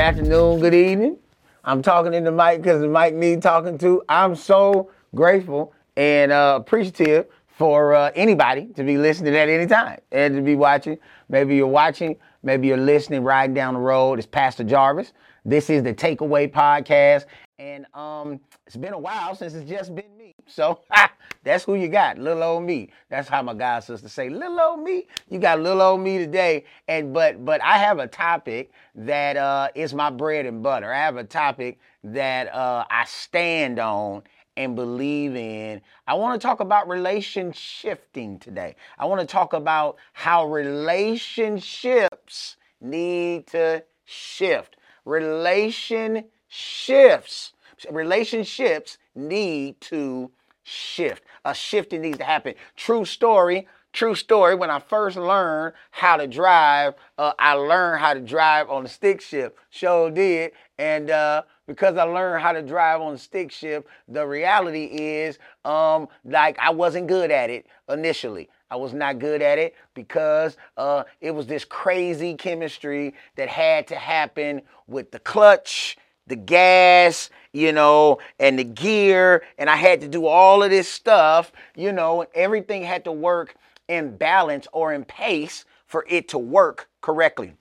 afternoon, good evening. I'm talking in the mic because the mic needs talking to. I'm so grateful and uh, appreciative for uh, anybody to be listening at any time and to be watching. Maybe you're watching, maybe you're listening, riding down the road. It's Pastor Jarvis. This is the Takeaway Podcast. And um, it's been a while since it's just been me. So that's who you got, little old me. That's how my god sister say, little old me. You got little old me today. And but but I have a topic that uh, is my bread and butter. I have a topic that uh, I stand on and believe in. I want to talk about relation shifting today. I want to talk about how relationships need to shift. Relation shifts. Relationships need to shift. A shifting needs to happen. True story. True story. When I first learned how to drive, uh, I learned how to drive on the stick shift. Sure did. And uh, because I learned how to drive on the stick shift, the reality is, um, like I wasn't good at it initially. I was not good at it because uh, it was this crazy chemistry that had to happen with the clutch, the gas, you know, and the gear, and I had to do all of this stuff, you know, and everything had to work in balance or in pace for it to work correctly.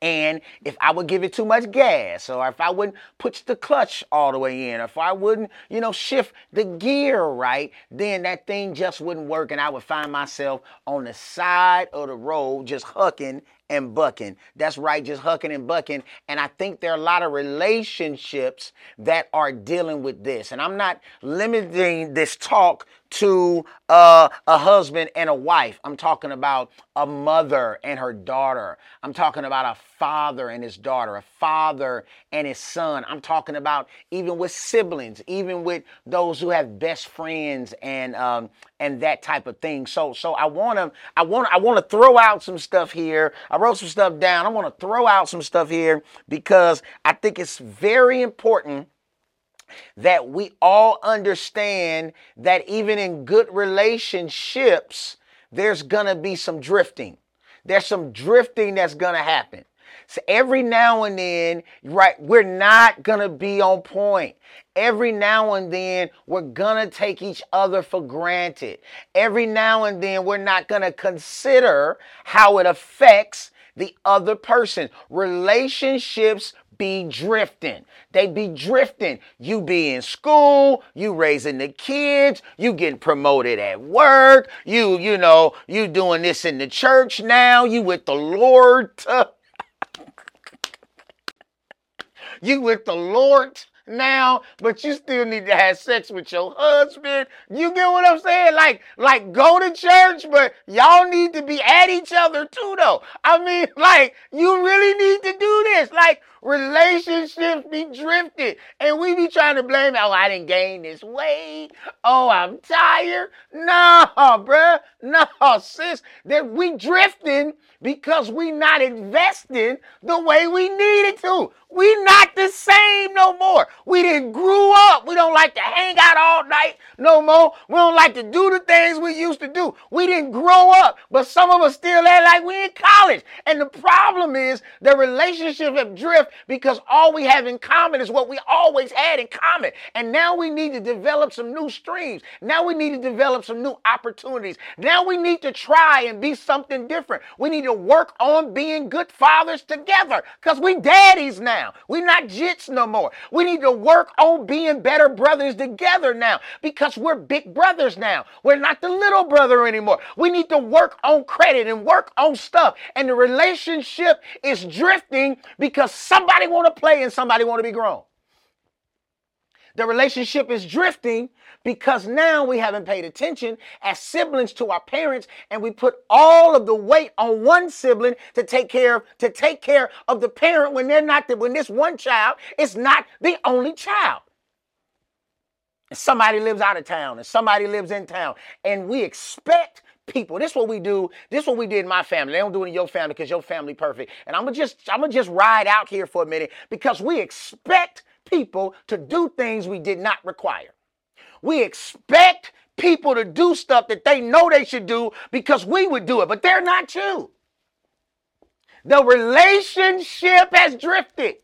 And if I would give it too much gas, or if I wouldn't put the clutch all the way in, or if I wouldn't, you know, shift the gear right, then that thing just wouldn't work. And I would find myself on the side of the road just hucking and bucking. That's right, just hucking and bucking. And I think there are a lot of relationships that are dealing with this. And I'm not limiting this talk to uh, a husband and a wife. I'm talking about a mother and her daughter. I'm talking about a father and his daughter, a father and his son. I'm talking about even with siblings, even with those who have best friends and um, and that type of thing. So so I want to I want I want to throw out some stuff here. I wrote some stuff down. I want to throw out some stuff here because I think it's very important that we all understand that even in good relationships, there's gonna be some drifting. There's some drifting that's gonna happen. So every now and then, right, we're not gonna be on point. Every now and then, we're gonna take each other for granted. Every now and then, we're not gonna consider how it affects the other person. Relationships be drifting. They be drifting. You be in school, you raising the kids, you getting promoted at work, you, you know, you doing this in the church now, you with the Lord. you with the Lord now, but you still need to have sex with your husband. You get what I'm saying? Like, like go to church, but y'all need to be at each other too, though. I mean, like, you really need to do this. Like, relationships be drifted, and we be trying to blame, oh, I didn't gain this weight. Oh, I'm tired. No, bruh. No, sis. That we drifting because we not investing the way we needed to. We not the same no more. We didn't grew up. We don't like to hang out all night no more. We don't like to do the things we used to do. We didn't grow up, but some of us still act like we in college. And the problem is the relationship have drift because all we have in common is what we always had in common. And now we need to develop some new streams. Now we need to develop some new opportunities. Now we need to try and be something different. We need to work on being good fathers together because we daddies now now. We're not jits no more. We need to work on being better brothers together now because we're big brothers now. We're not the little brother anymore. We need to work on credit and work on stuff. And the relationship is drifting because somebody want to play and somebody want to be grown. The relationship is drifting because now we haven't paid attention as siblings to our parents and we put all of the weight on one sibling to take care of to take care of the parent when they're not the, when this one child is not the only child. And somebody lives out of town and somebody lives in town and we expect people. This is what we do. This is what we did in my family. They don't do it in your family because your family perfect. And I'm gonna just I'm gonna just ride out here for a minute because we expect people to do things we did not require. We expect people to do stuff that they know they should do because we would do it, but they're not you. The relationship has drifted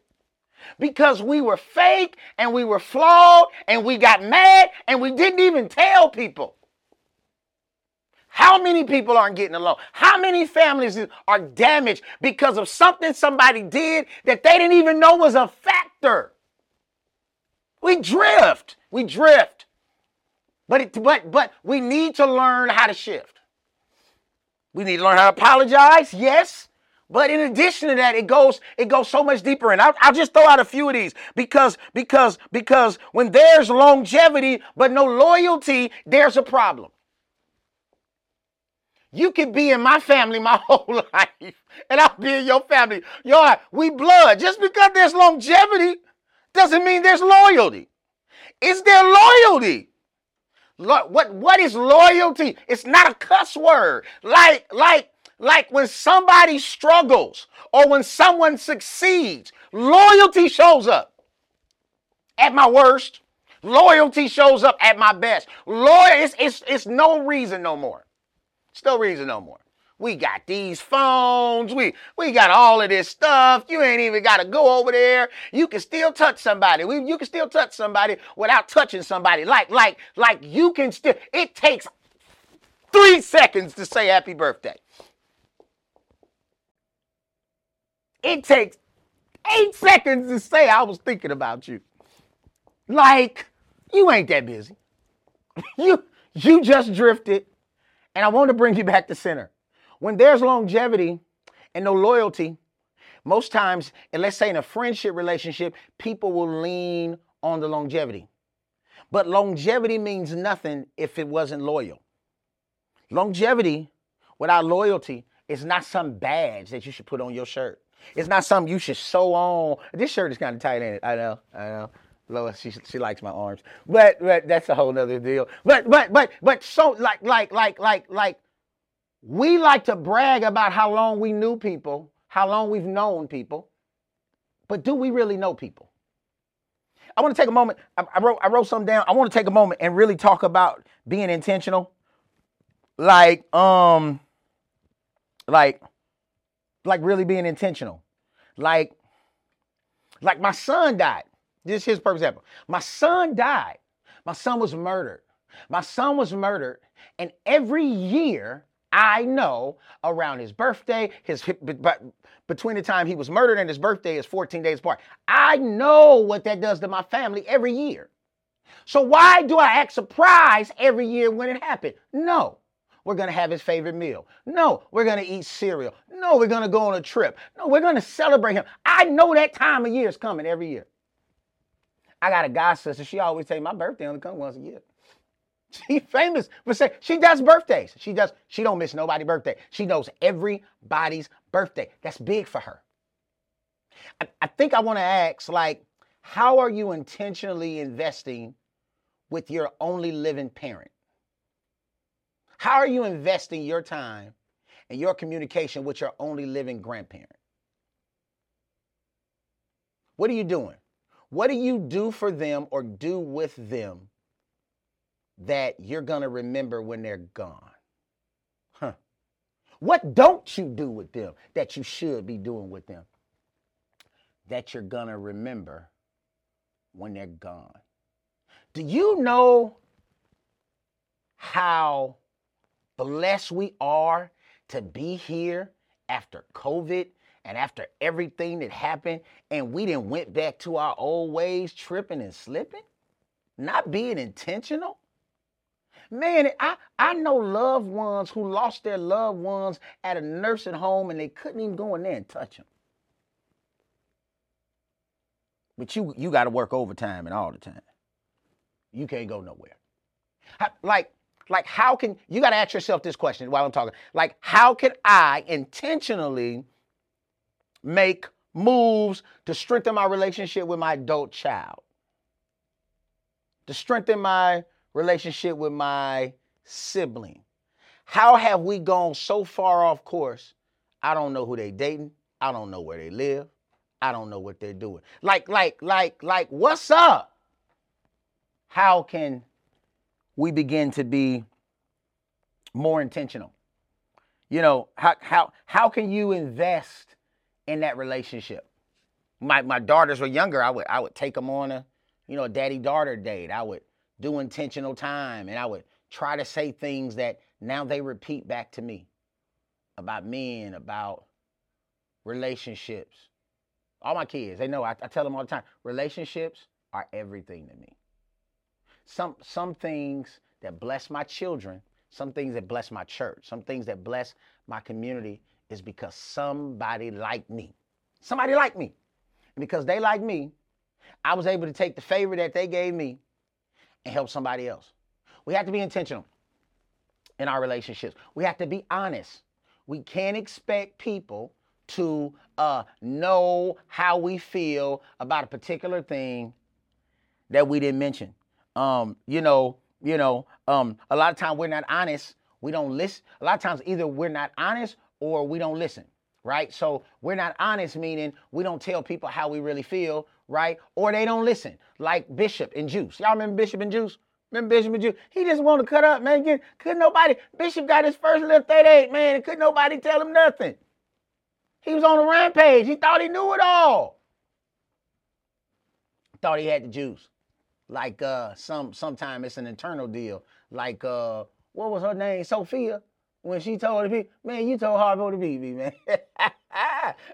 because we were fake and we were flawed and we got mad and we didn't even tell people. How many people aren't getting along? How many families are damaged because of something somebody did that they didn't even know was a factor? We drift. We drift. But it, but but we need to learn how to shift. We need to learn how to apologize. Yes. But in addition to that, it goes it goes so much deeper. And I'll, I'll just throw out a few of these because because because when there's longevity but no loyalty, there's a problem. You could be in my family my whole life, and I'll be in your family. Y'all, we blood. Just because there's longevity doesn't mean there's loyalty. Is there loyalty? Lo- what what is loyalty? It's not a cuss word. Like like like when somebody struggles or when someone succeeds, loyalty shows up. At my worst, loyalty shows up at my best. Loyal, it's, it's, it's no reason no more. It's no reason no more. We got these phones. We we got all of this stuff. You ain't even got to go over there. You can still touch somebody. We, you can still touch somebody without touching somebody. Like like like you can still. It takes three seconds to say happy birthday. It takes eight seconds to say I was thinking about you. Like you ain't that busy. you you just drifted, and I want to bring you back to center. When there's longevity and no loyalty, most times, and let's say in a friendship relationship, people will lean on the longevity. But longevity means nothing if it wasn't loyal. Longevity without loyalty is not some badge that you should put on your shirt. It's not something you should sew on. This shirt is kind of tight in it. I know, I know. Lois, she she likes my arms, but but that's a whole nother deal. But but but but so like like like like like we like to brag about how long we knew people, how long we've known people, but do we really know people? I want to take a moment. I, wrote I wrote something down. I want to take a moment and really talk about being intentional. Like um like like really being intentional. Like like my son died. This is his perfect example. My son died. My son was murdered. My son was murdered, and every year I know around his birthday, his but between the time he was murdered and his birthday is 14 days apart. I know what that does to my family every year. So why do I act surprised every year when it happened? No. We're going to have his favorite meal. No, we're going to eat cereal. No, we're going to go on a trip. No, we're going to celebrate him. I know that time of year is coming every year. I got a god sister. She always say my birthday only comes once a year. She famous for saying she does birthdays. She does. She don't miss nobody's birthday. She knows everybody's birthday. That's big for her. I, I think I want to ask, like, how are you intentionally investing with your only living parent? How are you investing your time and your communication with your only living grandparent? What are you doing? What do you do for them or do with them that you're going to remember when they're gone? Huh. What don't you do with them that you should be doing with them that you're going to remember when they're gone? Do you know how blessed we are to be here after COVID and after everything that happened, and we didn't went back to our old ways, tripping and slipping, not being intentional. Man, I, I know loved ones who lost their loved ones at a nursing home and they couldn't even go in there and touch them. But you you got to work overtime and all the time. You can't go nowhere. Like like how can you got to ask yourself this question while I'm talking. Like how can I intentionally make moves to strengthen my relationship with my adult child? To strengthen my relationship with my sibling. How have we gone so far off course? I don't know who they dating. I don't know where they live. I don't know what they're doing. Like, like, like, like, what's up? How can we begin to be more intentional? You know, how how how can you invest in that relationship. My my daughters were younger. I would I would take them on a you know a daddy daughter date. I would do intentional time, and I would try to say things that now they repeat back to me about men, about relationships. All my kids, they know. I, I tell them all the time, relationships are everything to me. Some some things that bless my children, some things that bless my church, some things that bless my community is because somebody like me. Somebody like me. And because they like me, I was able to take the favor that they gave me and help somebody else. We have to be intentional in our relationships. We have to be honest. We can't expect people to uh, know how we feel about a particular thing that we didn't mention. Um, you know, you know, um, a lot of times we're not honest. We don't listen. A lot of times either we're not honest or we don't listen, right? So we're not honest, meaning we don't tell people how we really feel, right? Or they don't listen, like Bishop and Juice. Y'all remember Bishop and Juice? Remember Bishop and Juice? He just wanted to cut up, man. Couldn't nobody, Bishop got his first little 38, man, and couldn't nobody tell him nothing. He was on a rampage. He thought he knew it all. Thought he had the juice. Like uh some sometime it's an internal deal. Like uh what was her name? Sophia. When she told the people, man, you told Harpo to beat me, man.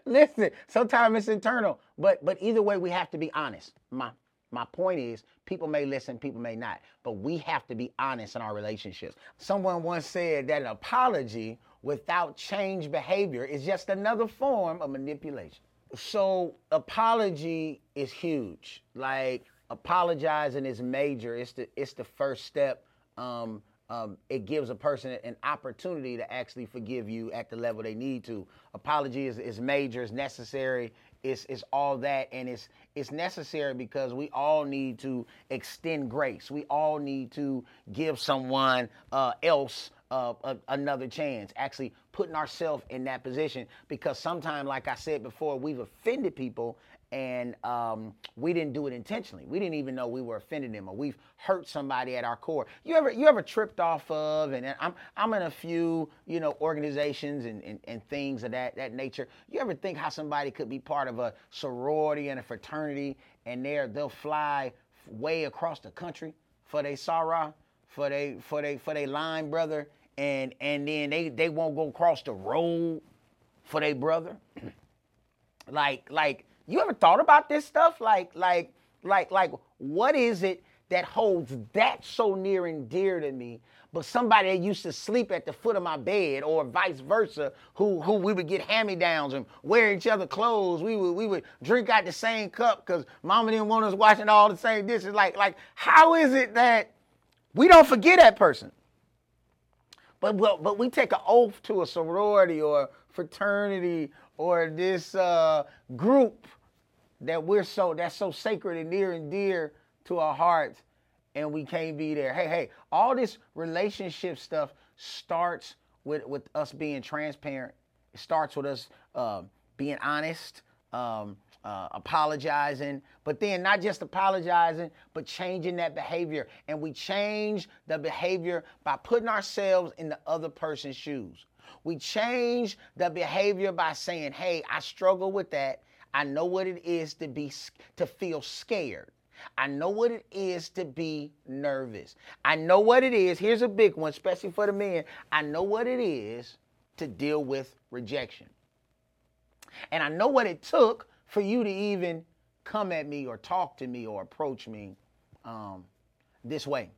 Listen, sometimes it's internal. But but either way, we have to be honest. My my point is, people may listen, people may not, but we have to be honest in our relationships. Someone once said that an apology without change behavior is just another form of manipulation. So, apology is huge. Like, apologizing is major. It's the it's the first step. Um, um, it gives a person an opportunity to actually forgive you at the level they need to. Apology is, is major, it's necessary, it's, it's all that, and it's it's necessary because we all need to extend grace. We all need to give someone uh, else uh, a, another chance. Actually, putting ourselves in that position because sometimes, like I said before, we've offended people and um, we didn't do it intentionally. We didn't even know we were offending them, or we've hurt somebody at our core. You ever you ever tripped off of? And I'm I'm in a few you know organizations and, and, and things of that that nature. You ever think how somebody could be part of a sorority and a fraternity, and they they'll fly way across the country for their soror, for they for they for their line brother, and and then they they won't go across the road for their brother. like like you ever thought about this stuff? Like, like, like, like, what is it that holds that so near and dear to me? But somebody that used to sleep at the foot of my bed, or vice versa, who who we would get hand-me-downs and wear each other clothes. We would we would drink out the same cup because mama didn't want us washing all the same dishes. Like, like, how is it that we don't forget that person? But but, but we take an oath to a sorority or fraternity or this uh, group that we're so that's so sacred and near and dear to our hearts and we can't be there hey hey all this relationship stuff starts with with us being transparent it starts with us uh, being honest um, uh, apologizing, but then not just apologizing, but changing that behavior. And we change the behavior by putting ourselves in the other person's shoes. We change the behavior by saying, hey, I struggle with that. I know what it is to be to feel scared. I know what it is to be nervous. I know what it is. Here's a big one, especially for the men. I know what it is to deal with rejection. And I know what it took for you to even come at me or talk to me or approach me um, this way.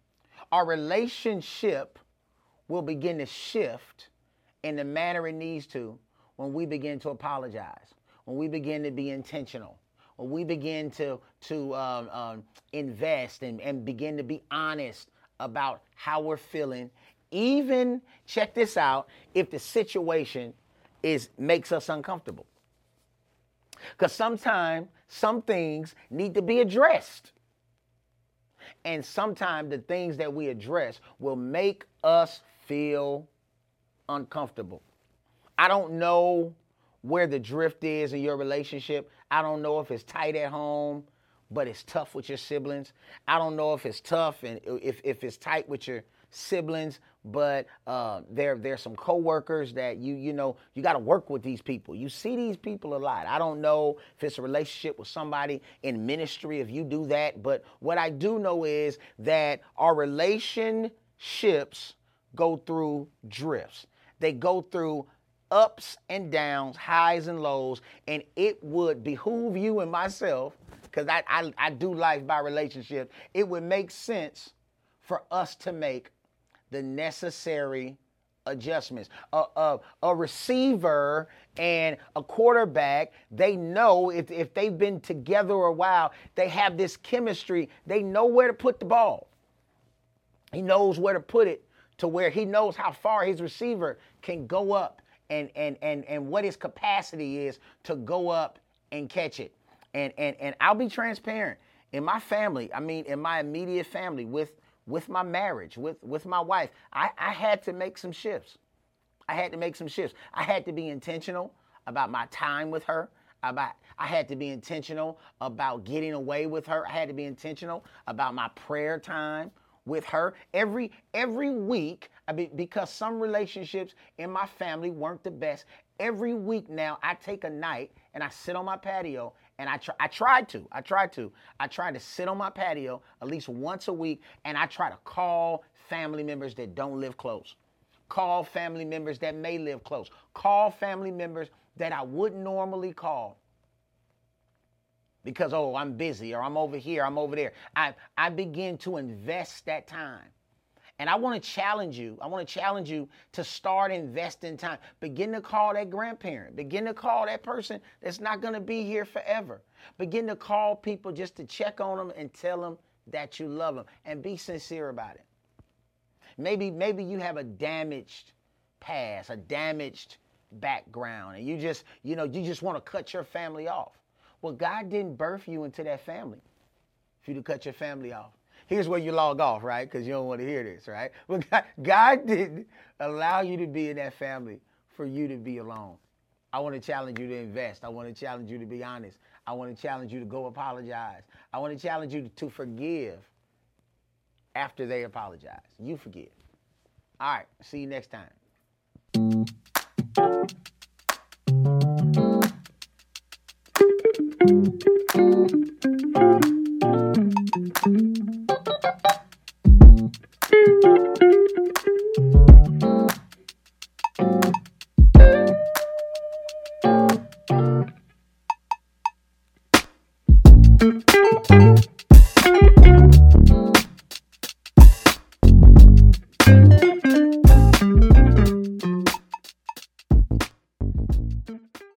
Our relationship will begin to shift in the manner it needs to when we begin to apologize when we begin to be intentional, when we begin to to um, um, invest and, and begin to be honest about how we're feeling, even check this out, if the situation is makes us uncomfortable. Because sometimes some things need to be addressed. And sometimes the things that we address will make us feel uncomfortable. I don't know where the drift is in your relationship. I don't know if it's tight at home, but it's tough with your siblings. I don't know if it's tough and if, if it's tight with your siblings, but uh, there there's some coworkers that you you know you got to work with these people. You see these people a lot. I don't know if it's a relationship with somebody in ministry if you do that, but what I do know is that our relationships go through drifts. They go through ups and downs, highs and lows, and it would behoove you and myself, because I, I, I do life by relationship, it would make sense for us to make the necessary adjustments. A, a, a, receiver and a quarterback, they know if, if they've been together a while, they have this chemistry. They know where to put the ball. He knows where to put it to where he knows how far his receiver can go up and and and and what his capacity is to go up and catch it. And and and I'll be transparent. In my family, I mean in my immediate family with with my marriage, with with my wife, I, I had to make some shifts. I had to make some shifts. I had to be intentional about my time with her. About I had to be intentional about getting away with her. I had to be intentional about my prayer time with her every every week I mean, because some relationships in my family weren't the best every week now i take a night and i sit on my patio and i try i tried to i tried to i tried to sit on my patio at least once a week and i try to call family members that don't live close. Call family members that may live close. Call family members that i wouldn't normally call. Because oh i'm busy or i'm over here i'm over there. I, I begin to invest that time and i want to challenge you i want to challenge you to start investing time. Begin to call that grandparent. Begin to call that person that's not going to be here forever. Begin to call people just to check on them and tell them that you love them and be sincere about it. Maybe maybe you have a damaged past a damaged background and you just you know you just want to cut your family off. Well, God didn't birth you into that family for you to cut your family off. Here's where you log off, right? Because you don't want to hear this, right? But God, God didn't allow you to be in that family for you to be alone. I want to challenge you to invest. I want to challenge you to be honest. I want to challenge you to go apologize. I want to challenge you to forgive after they apologize. You forgive. All right. See you next time.